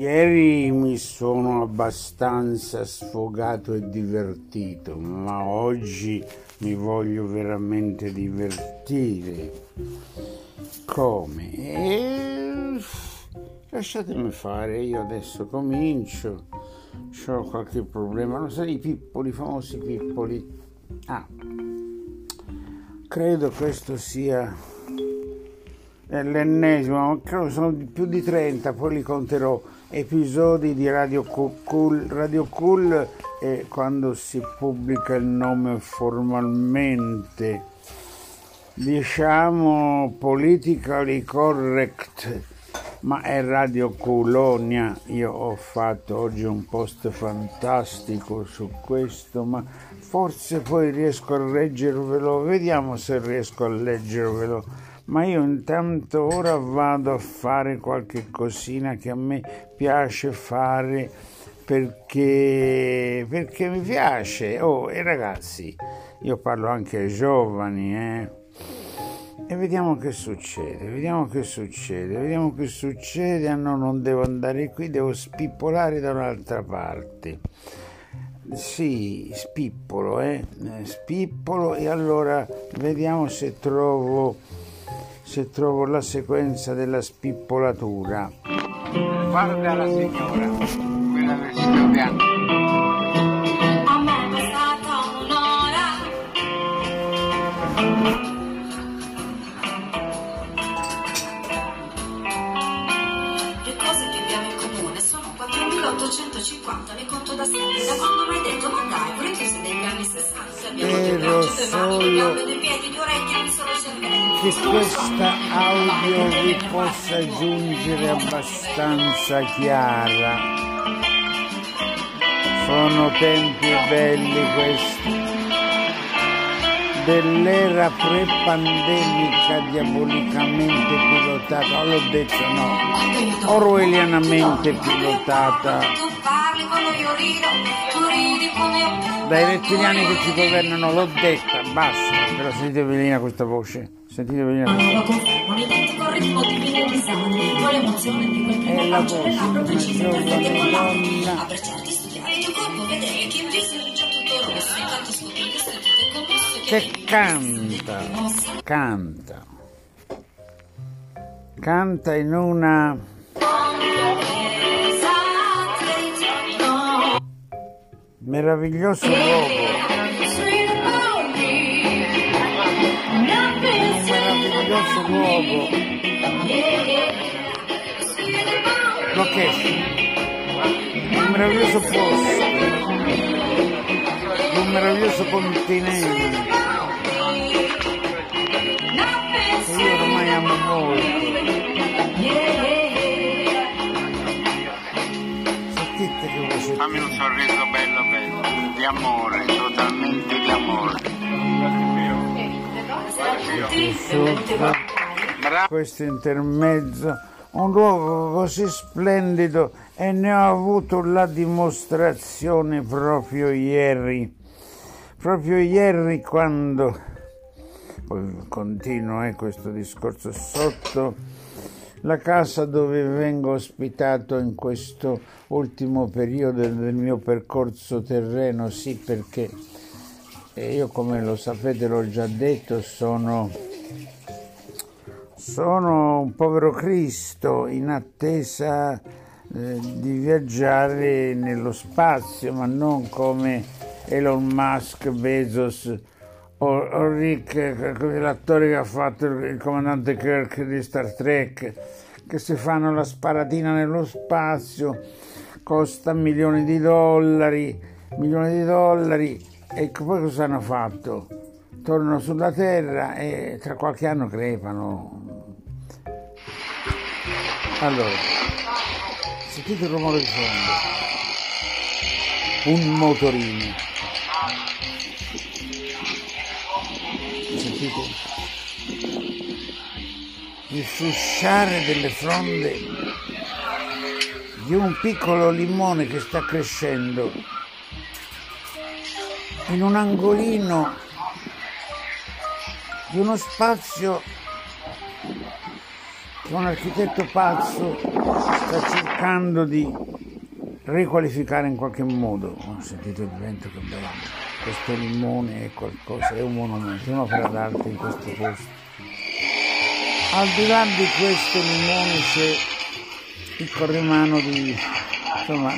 Ieri mi sono abbastanza sfogato e divertito, ma oggi mi voglio veramente divertire. Come? E... Lasciatemi fare, io adesso comincio. Ho qualche problema, non so, i pippoli, i famosi pippoli. Ah, credo questo sia l'ennesimo, credo sono più di 30, poi li conterò episodi di Radio Cool, Radio cool è quando si pubblica il nome formalmente, diciamo politically correct, ma è Radio Colonia. Io ho fatto oggi un post fantastico su questo, ma forse poi riesco a leggervelo, vediamo se riesco a leggervelo ma io intanto ora vado a fare qualche cosina che a me piace fare perché, perché mi piace. Oh, e ragazzi, io parlo anche ai giovani, eh. E vediamo che succede, vediamo che succede, vediamo che succede. Ah no, non devo andare qui, devo spippolare da un'altra parte. Sì, spippolo, eh, spippolo e allora vediamo se trovo se trovo la sequenza della spippolatura. Guarda la signora, quella vestita bianca. A me è passata un'ora. Le cose che abbiamo in comune sono 4.850, ne conto da sempre. Da quando mi hai detto, ma dai, vorrei che sei degli anni 60. Abbiamo eh, due braccia, due mani, due gambe, che questa audio vi possa giungere abbastanza chiara. Sono tempi belli questi dell'era pre-pandemica diabolicamente pilotata, l'ho detto no, orwellianamente pilotata dai rettiliani che ci governano, l'ho detta, basta, però sentite Velina questa voce. Sentite venire lo confermo, l'identico ritmo di mille risate, con l'emozione di quel primo bacio, le labbra precise, perfette con l'altro, a per certi studiare il tuo corpo, vedere che in viso è già tutto rosso, intanto scopri che sei tutto commosso, che canta, canta, canta in una meraviglioso luogo. Luogo. Location. Un meraviglioso posto. Un meraviglioso continente. Che io ormai amo molto. Sentite che voce. Fammi un sorriso bello bello, di amore, totalmente di amore. Bravo. Questo intermezzo, un luogo così splendido e ne ho avuto la dimostrazione proprio ieri. Proprio ieri quando, poi continuo eh, questo discorso sotto, la casa dove vengo ospitato in questo ultimo periodo del mio percorso terreno, sì perché io come lo sapete l'ho già detto, sono, sono un povero Cristo in attesa eh, di viaggiare nello spazio, ma non come Elon Musk, Bezos o, o Rick, l'attore che ha fatto il comandante Kirk di Star Trek, che si fanno la sparatina nello spazio, costa milioni di dollari, milioni di dollari e poi cosa hanno fatto? Tornano sulla Terra e tra qualche anno crepano. Allora, sentite il rumore di fondo. Un motorino. Sentite? Il frusciare delle fronde di un piccolo limone che sta crescendo in un angolino di uno spazio un architetto pazzo sta cercando di riqualificare in qualche modo. Oh, sentite il vento che bello, questo limone è qualcosa, è un monumento, è un'opera d'arte in questo posto. Al di là di questo limone c'è il corrimano di insomma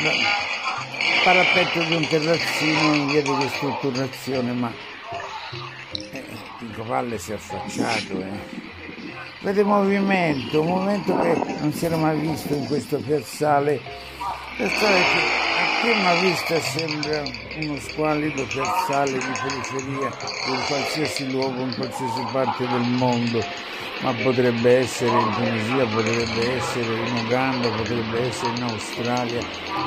parapetto di un terrazzino in via di ristrutturazione, ma eh, il cavallo si è affacciato. Eh. Vede movimento, un movimento che non si era mai visto in questo piazzale. Piazzale che a prima vista sembra uno squallido piazzale di periferia in qualsiasi luogo, in qualsiasi parte del mondo ma potrebbe essere in Tunisia, potrebbe essere in Uganda, potrebbe essere in Australia,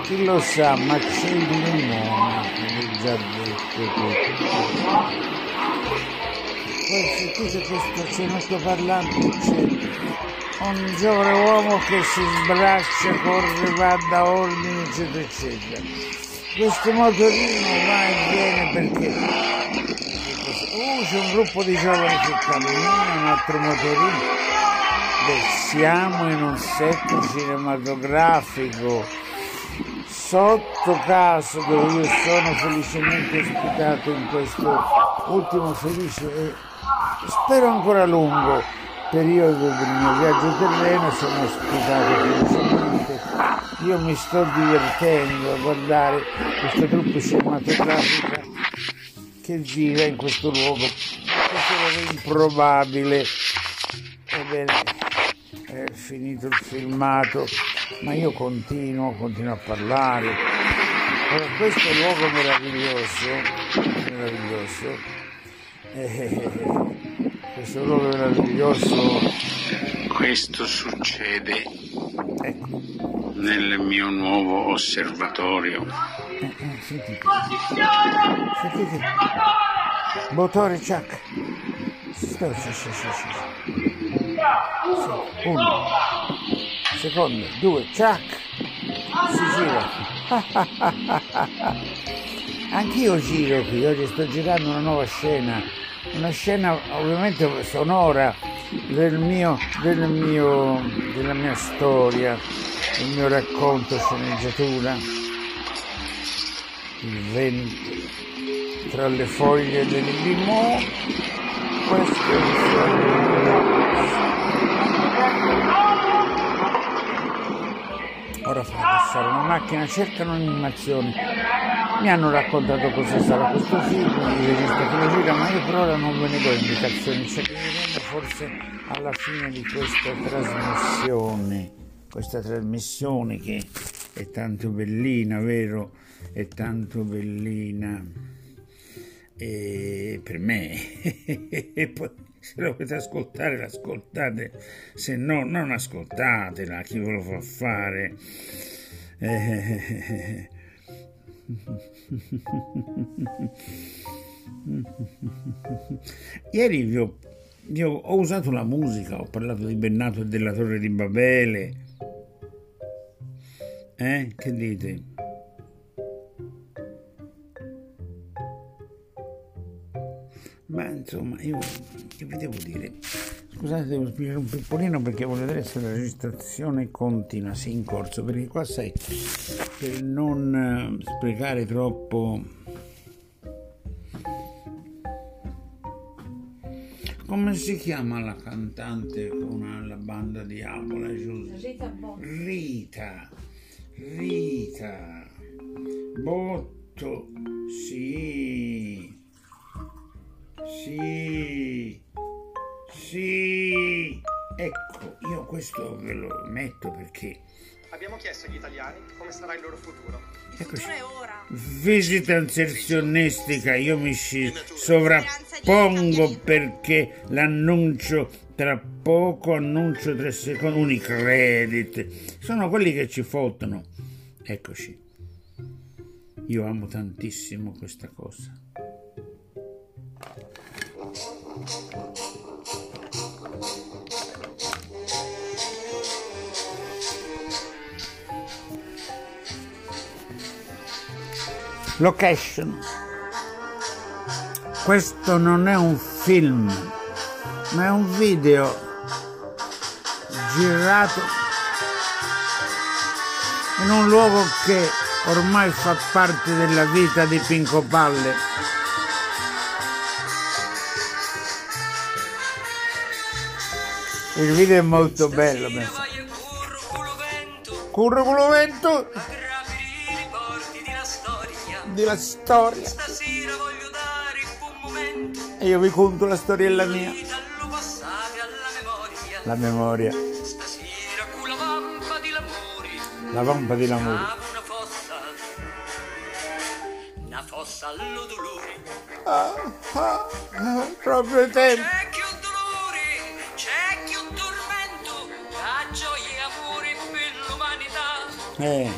chi lo sa, ma c'è il limone, l'ho già detto tutto. Poi sentite questo cenotto parlante, c'è un giovane uomo che si sbraccia, corre, va da ordini, eccetera, eccetera. Questo motorino va e viene perché Uh, c'è un gruppo di giovani che cammina, un altro motorino. Beh, siamo in un set cinematografico sotto caso dove io sono felicemente ospitato in questo ultimo felice spero ancora lungo periodo del mio viaggio terreno sono ospitato felicemente io mi sto divertendo a guardare questa truppa cinematografica che gira in questo luogo, questo luogo improbabile. Ebbene, è finito il filmato, ma io continuo, continuo a parlare. Allora, questo luogo meraviglioso, meraviglioso, eh, questo luogo meraviglioso. Questo succede ecco. nel mio nuovo osservatorio eh, eh, sentite. Sentite. Motore Chuck. Sì, sì, sì. sì. Uno. Secondo. Due. Chuck. Si gira. Anch'io giro qui. Oggi sto girando una nuova scena. Una scena ovviamente sonora del mio, del mio, della mia storia, del mio racconto, sceneggiatura. Il vento tra le foglie del limone questo è il ora farò passare una macchina cercano un'animazione mi hanno raccontato cosa sarà questo film il regista gira ma io per ora non ve ne do indicazioni ci arriveremo forse alla fine di questa trasmissione questa trasmissione che è tanto bellina vero? È tanto bellina. E per me e poi se lo volete ascoltare l'ascoltate se no non ascoltatela chi ve lo fa fare? Eh... ieri vi ho, vi ho, ho usato la musica ho parlato di Bennato e della Torre di Babele. Eh che dite ma insomma io che vi devo dire scusate devo spiegare un piccolino perché voglio vedere se la registrazione continua sì in corso perché qua sai per non eh, sprecare troppo. Come si chiama la cantante con la banda di Avola Rita Rita Rita Botto sì sì, sì. Ecco, io questo ve lo metto perché... Abbiamo chiesto agli italiani come sarà il loro futuro. Eccoci. Visita inserzionistica, io mi ci sovrappongo perché l'annuncio tra poco, annuncio tre secondi, Unicredit, sono quelli che ci fottono. Eccoci. Io amo tantissimo questa cosa. Location. Questo non è un film, ma è un video girato in un luogo che ormai fa parte della vita di Pinco Palle. Il video è molto bello. Curro culo vento. Della storia. E io vi conto la storiella mia. La memoria. La vampa di l'amore. la fossa all'odolore. Ah, ah, ah, proprio tempo. Eh.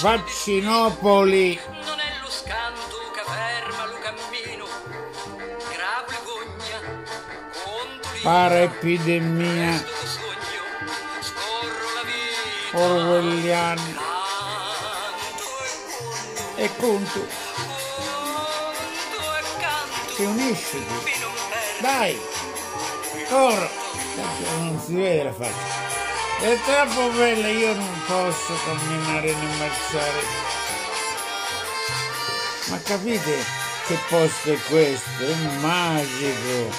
Vaccinopoli. Non è lo scanto che ferma lo cammino. Grave gogna contro Parepidemia. Orwelliana. E conto. Ti unisci. Dai. Corro. Non si vede la faccia. È troppo bella, io non posso camminare né marciare. Ma capite che posto è questo? È magico.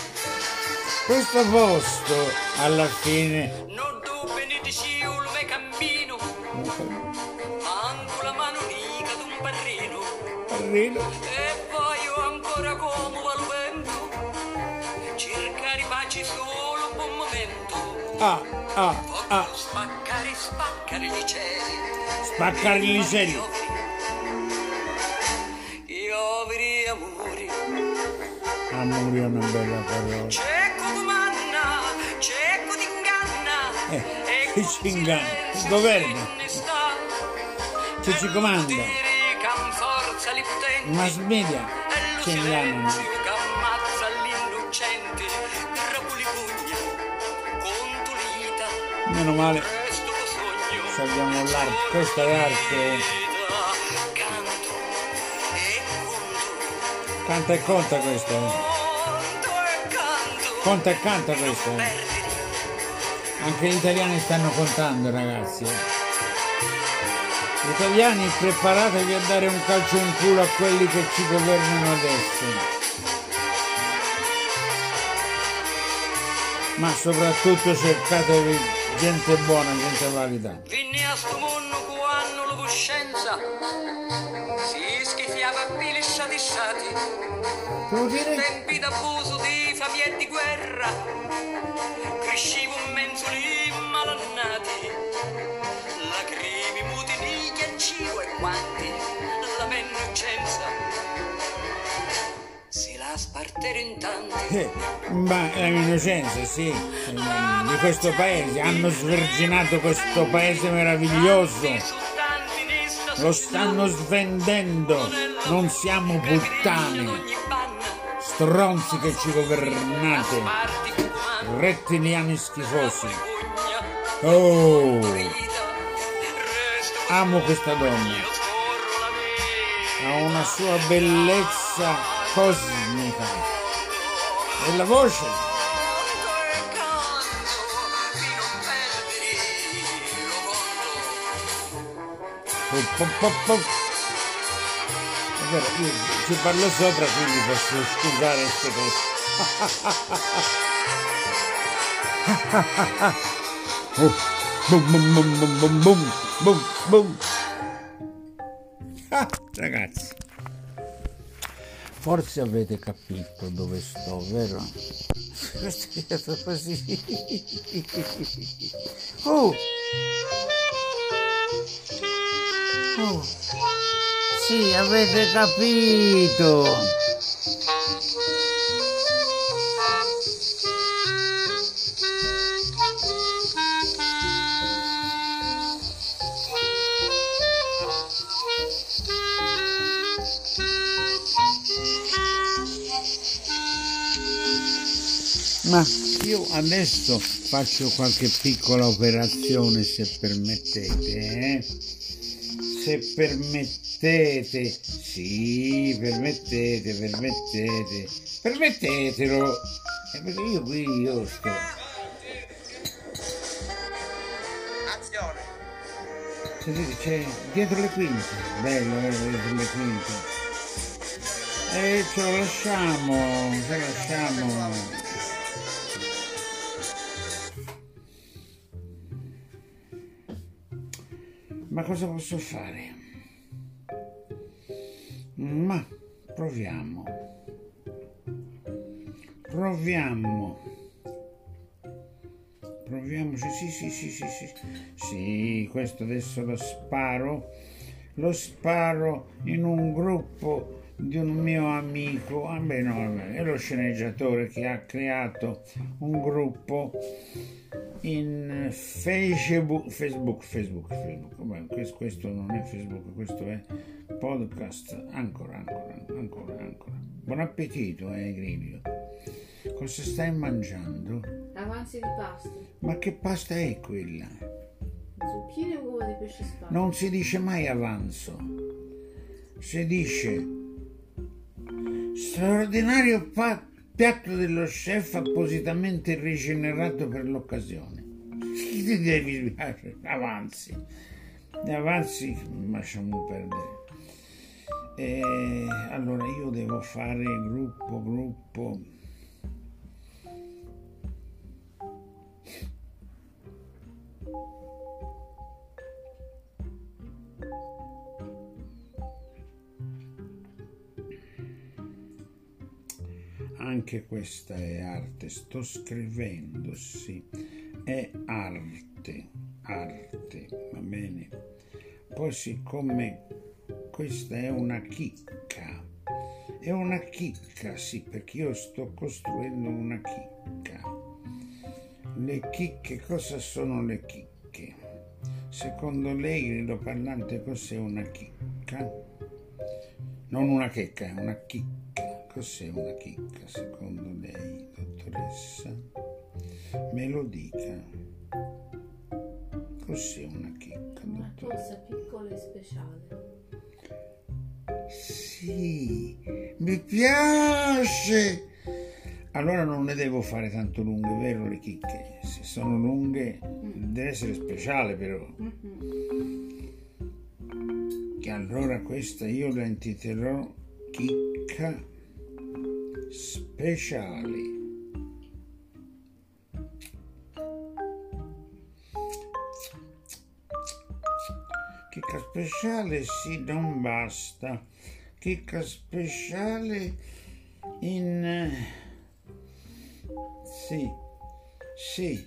Questo posto alla fine Non dove ne diciamo me cammino, manco la mano nica d'un barrino. arrivo. E ho ancora come va lo vento, cercare pace solo un momento. Ah, ah, ah, Spaccare, spaccare i cieli. spaccare gli uccelli. Gli overi amori. Amore è una bella parola. Cieco comanna, cieco t'inganna. Eh, e chi ci inganna? Il governo. Chi ci comanda? I mass media ci ingannano. Meno male abbiamo l'arte. Questa è arte. Canta e conta questa. eh. Conta e canta questa. eh. Anche gli italiani stanno contando, ragazzi. Gli italiani preparatevi a dare un calcio in culo a quelli che ci governano adesso. Ma soprattutto cercatevi gente buona, gente valida. Vinni a sto mondo quando la coscienza si schifiava a pili dire? tempi d'abuso di famiglia e di guerra, crescevo in mezzo di malannati, lacrimi mutini, ghiaccio e guanti, la mia spartere in tante. Ma è Innocenza, sì, di questo paese, hanno sverginato questo paese meraviglioso. Lo stanno svendendo, non siamo puttani, stronzi che ci governate, rettiliani schifosi. Oh, amo questa donna, ha una sua bellezza cosmica della voce. Pop, pop, pop, Allora, io ci parlo sopra quindi posso scusare queste cose. oh. Boom, boom, boom, boom, boom, boom, boom, boom. Forse avete capito dove sto, vero? Oh. Oh. Sì, avete capito. ma io adesso faccio qualche piccola operazione se permettete eh? se permettete sì permettete permettete permettetelo. Eh, perché io qui io sto. Azione. Sentite c'è dietro le quinte. Bello bello dietro le quinte. E ce lo lasciamo ce lo lasciamo. Cosa posso fare? Ma proviamo. Proviamo. Proviamoci. Sì, sì, sì, sì, sì. Sì, questo adesso lo sparo. Lo sparo in un gruppo di un mio amico. Vabbè, no, vabbè, è lo sceneggiatore che ha creato un gruppo in Facebook, Facebook, Facebook, Facebook. Vabbè, questo, questo non è Facebook, questo è podcast. Ancora, ancora, ancora, ancora. Buon appetito, eh, Grillo. Cosa stai mangiando? Avanzi di pasta. Ma che pasta è quella? Zucchine e uova di pesce spada. Non si dice mai avanzo. Si dice straordinario pa- piatto dello chef appositamente rigenerato per l'occasione. Ti devi avanzi. Avanzi, lasciamo perdere. E allora io devo fare gruppo, gruppo. Anche questa è arte, sto scrivendo, sì, è arte, arte, va bene. Poi siccome questa è una chicca, è una chicca, sì, perché io sto costruendo una chicca. Le chicche, cosa sono le chicche? Secondo lei, grido parlante, cos'è una chicca? Non una checca, una chicca. Cos'è una chicca secondo lei, dottoressa? Me lo dica. Cos'è una chicca, Una dottoressa? cosa piccola e speciale. Sì, mi piace. Allora non ne devo fare tanto lunghe, vero le chicche? Se sono lunghe deve essere speciale però. E allora questa io la intitolerò chicca speciale. Chicca speciale sì, non basta. Chicca speciale in... Sì, sì.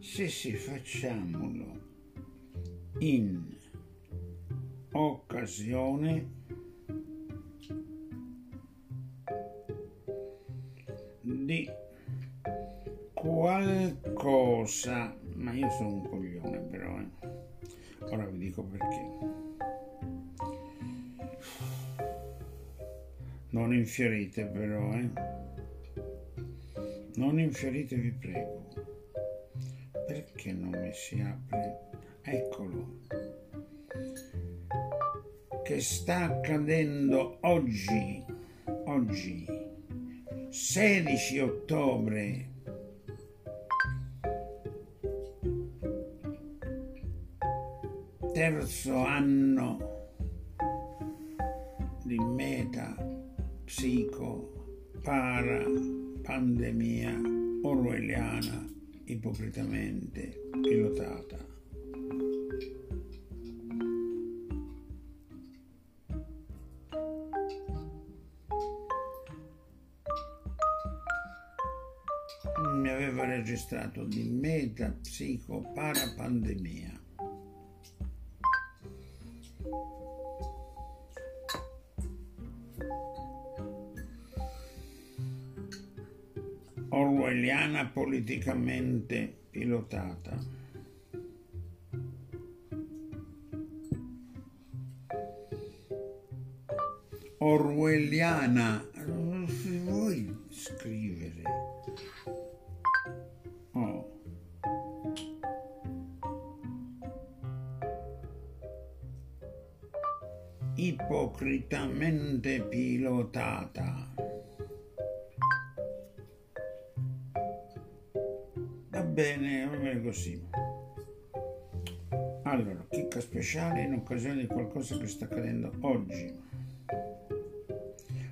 Sì, sì, facciamolo. In occasione di qualcosa, ma io sono un coglione però, eh. ora vi dico perché. Non infiorite però, eh. Non infiorite vi prego. Perché non mi si apre? Eccolo. Che sta accadendo oggi, oggi, 16 ottobre. Terzo anno di meta psico para pandemia orwelliana ipocritamente pilotata registrato di meta psico para pandemia orwelliana politicamente pilotata. Orwelliana, speciale in occasione di qualcosa che sta accadendo oggi,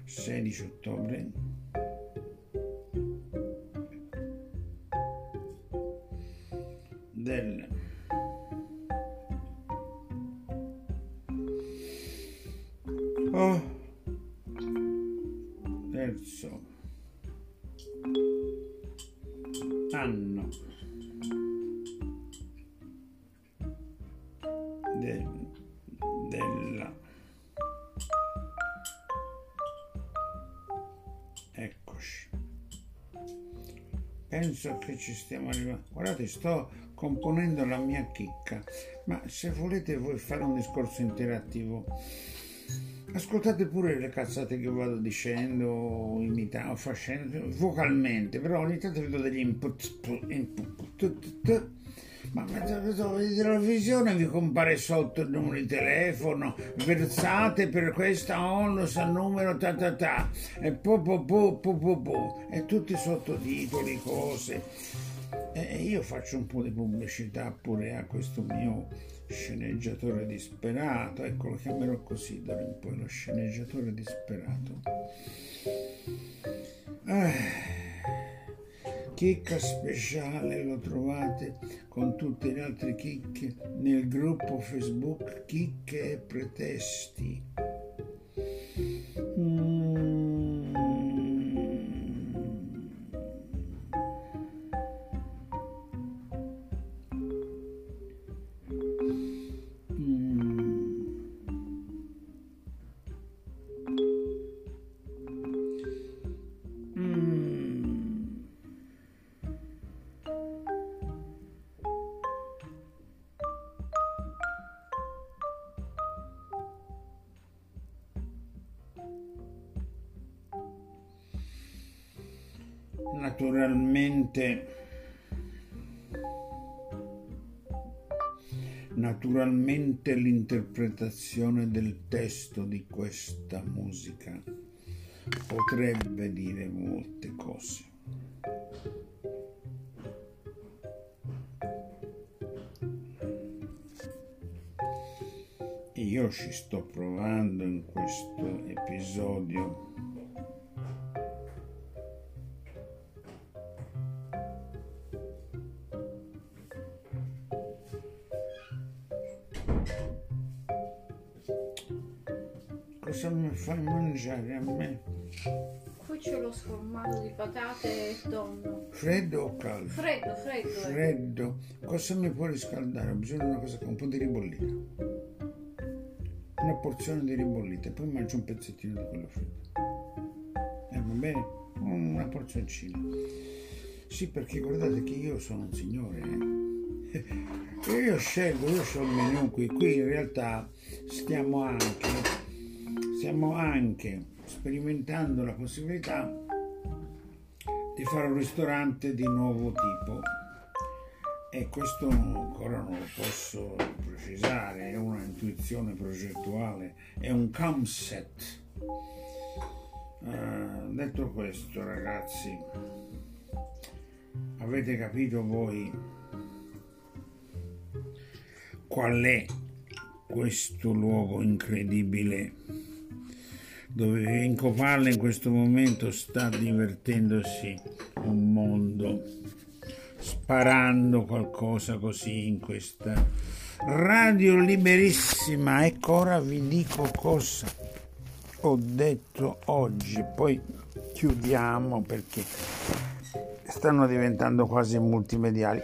16 ottobre. Del oh, penso che ci stiamo arrivando. Guardate sto componendo la mia chicca ma se volete voi fare un discorso interattivo. Ascoltate pure le cazzate che vado dicendo imitando facendo vocalmente però ogni tanto vedo degli input, input ma vedete la visione vi compare sotto il numero di telefono, versate per questa onlus al numero ta ta ta, e po po po po po po, e tutti sottotitoli, cose. E io faccio un po' di pubblicità pure a questo mio sceneggiatore disperato, ecco lo chiamerò così d'ora in poi, lo sceneggiatore disperato. Eh chicca speciale lo trovate con tutte le altre chicche nel gruppo Facebook Chicche e Pretesti. Naturalmente naturalmente l'interpretazione del testo di questa musica potrebbe dire molte cose. Io ci sto provando in questo episodio fai mangiare a me? Qui c'è lo sformato di patate e tonno. Freddo o caldo? Freddo, freddo. eh. Freddo. Cosa mi può riscaldare? Ho bisogno di una cosa con un po' di ribollita. Una porzione di ribollita, poi mangio un pezzettino di quello freddo. Eh, va bene? Una porzioncina. Sì, perché guardate che io sono un signore, eh. Io scelgo, io ho il menù qui, qui in realtà stiamo anche, stiamo anche sperimentando la possibilità di fare un ristorante di nuovo tipo e questo ancora non lo posso precisare, è una intuizione progettuale, è un concept. Uh, detto questo ragazzi, avete capito voi qual è questo luogo incredibile dove Enco Palle in questo momento sta divertendosi un mondo sparando qualcosa così in questa radio liberissima ecco ora vi dico cosa ho detto oggi poi chiudiamo perché stanno diventando quasi multimediali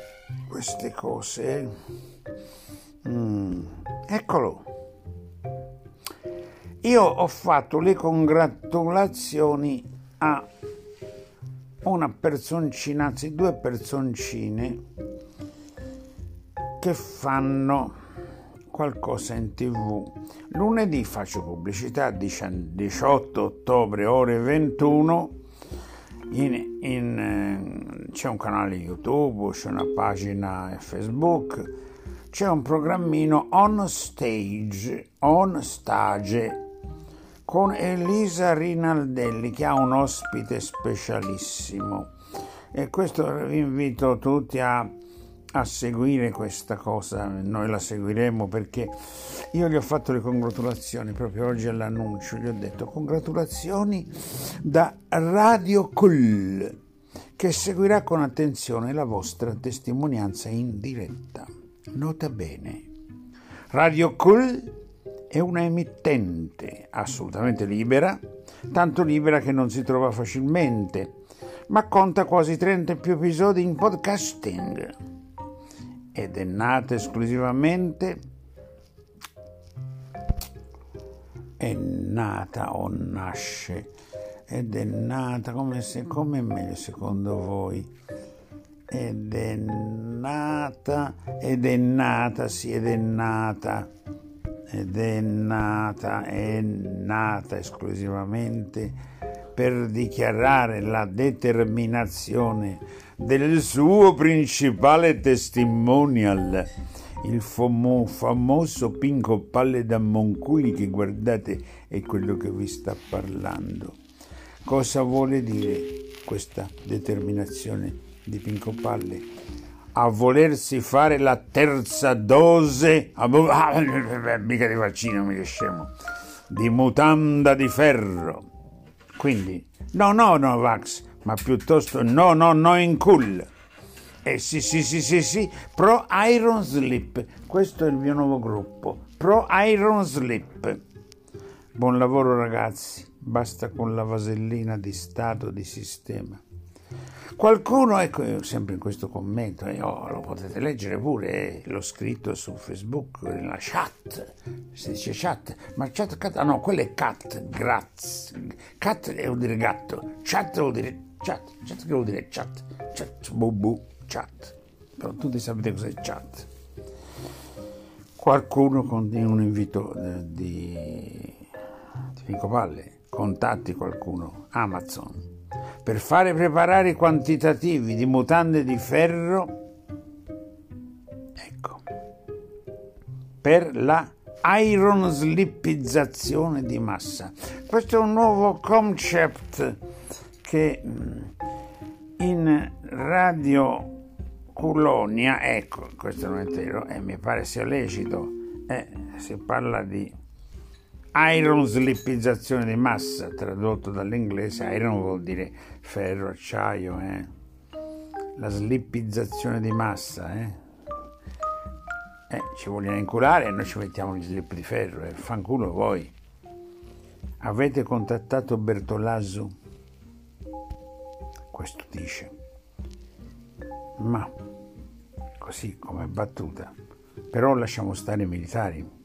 queste cose mm. eccolo io ho fatto le congratulazioni a una personcina, anzi due personcine che fanno qualcosa in tv. Lunedì faccio pubblicità, 18 ottobre, ore 21. In, in, eh, c'è un canale YouTube, c'è una pagina Facebook, c'è un programmino on stage, on stage con Elisa Rinaldelli che ha un ospite specialissimo. E questo vi invito tutti a, a seguire questa cosa, noi la seguiremo perché io gli ho fatto le congratulazioni proprio oggi all'annuncio, gli ho detto congratulazioni da Radio Cool che seguirà con attenzione la vostra testimonianza in diretta. Nota bene, Radio Cool è una emittente assolutamente libera, tanto libera che non si trova facilmente ma conta quasi 30 più episodi in podcasting ed è nata esclusivamente è nata o nasce ed è nata come, se, come è meglio secondo voi? Ed è nata ed è nata sì ed è nata ed è nata è nata esclusivamente per dichiarare la determinazione del suo principale testimonial, il famo, famoso Pinco Palle da Monculi che guardate è quello che vi sta parlando. Cosa vuole dire questa determinazione di Pinco Palle? A volersi fare la terza dose, ah, mica di vaccino, mica scemo, di mutanda di ferro quindi, no, no, no, Vax, ma piuttosto no, no, no, in cool. Eh sì, sì, sì, sì, sì, Pro Iron Slip. Questo è il mio nuovo gruppo. Pro Iron Slip. Buon lavoro ragazzi, basta con la vasellina di stato di sistema. Qualcuno, ecco, sempre in questo commento, oh, lo potete leggere pure, eh, l'ho scritto su Facebook, nella chat, si dice chat, ma chat, cat, ah no, quello è cat, grazie, cat vuol dire gatto, chat vuol dire chat, chat che vuol dire chat, chat, bubu, chat, però tutti sapete cos'è chat. Qualcuno con un invito eh, di, di Fico Palle, contatti qualcuno, Amazon per fare preparare quantitativi di mutande di ferro, ecco, per la iron slipizzazione di massa. Questo è un nuovo concept che mm, in radio Culonia, ecco, questo non è vero, e mi pare sia lecito, eh, si parla di Iron slipizzazione di massa, tradotto dall'inglese, iron vuol dire ferro, acciaio, eh? la slipizzazione di massa, eh? Eh, ci vogliono inculare e noi ci mettiamo gli slip di ferro, eh? fanculo voi. Avete contattato Bertolazzo? Questo dice. Ma, così come battuta, però lasciamo stare i militari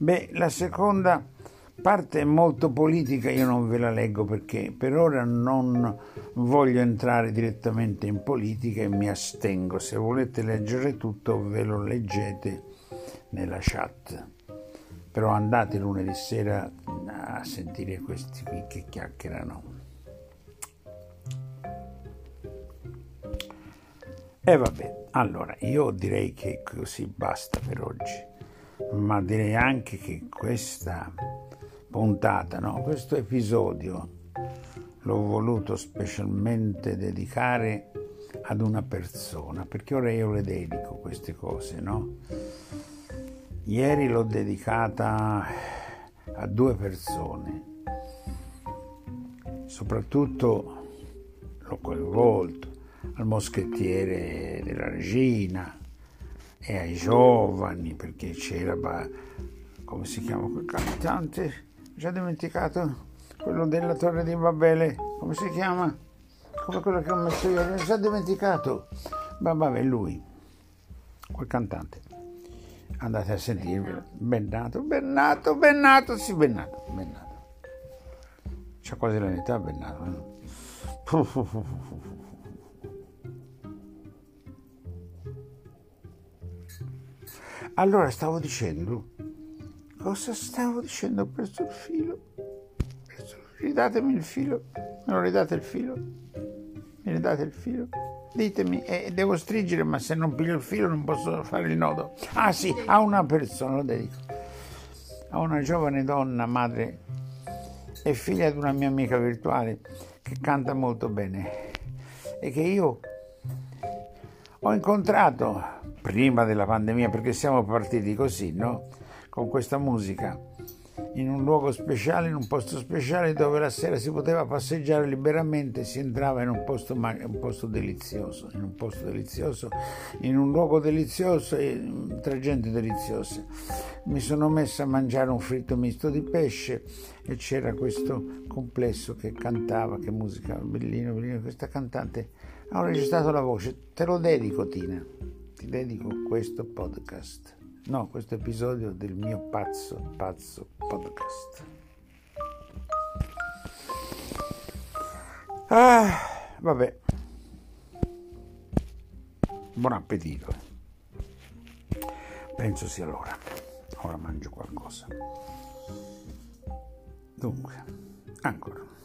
Beh, la seconda parte è molto politica, io non ve la leggo perché per ora non voglio entrare direttamente in politica e mi astengo. Se volete leggere tutto ve lo leggete nella chat. Però andate lunedì sera a sentire questi qui che chiacchierano. E vabbè, allora io direi che così basta per oggi ma direi anche che questa puntata, no? questo episodio l'ho voluto specialmente dedicare ad una persona, perché ora io le dedico queste cose, no? Ieri l'ho dedicata a due persone, soprattutto l'ho coinvolto al moschettiere della regina, e ai giovani, perché c'era, come si chiama quel cantante? Già dimenticato? Quello della Torre di Babele, come si chiama? Come quello che ho messo io, già dimenticato. Ma vabbè, lui, quel cantante. Andate a sentirvelo. Bennato, Bennato, Bennato, sì, Bennato, Bennato. C'ha quasi l'età, Bennato. Eh? Allora stavo dicendo, cosa stavo dicendo? Ho perso il filo. Perso... Ridatemi il filo, me lo ridate il filo? Mi ridate il filo? Ditemi, eh, devo stringere, ma se non piglio il filo non posso fare il nodo. Ah sì, a una persona, lo dedico. A una giovane donna, madre e figlia di una mia amica virtuale che canta molto bene e che io ho incontrato prima della pandemia, perché siamo partiti così, no? Con questa musica in un luogo speciale, in un posto speciale dove la sera si poteva passeggiare liberamente, si entrava in un posto, un posto delizioso, in un posto delizioso, in un luogo delizioso e tra gente deliziosa. Mi sono messo a mangiare un fritto misto di pesce e c'era questo complesso che cantava, che musica, bellino, bellino, questa cantante ha registrato la voce, te lo dedico Tina, ti dedico questo podcast. No, questo episodio del mio pazzo, pazzo podcast. Ah, vabbè. Buon appetito. Penso sia l'ora. Ora mangio qualcosa. Dunque, ancora.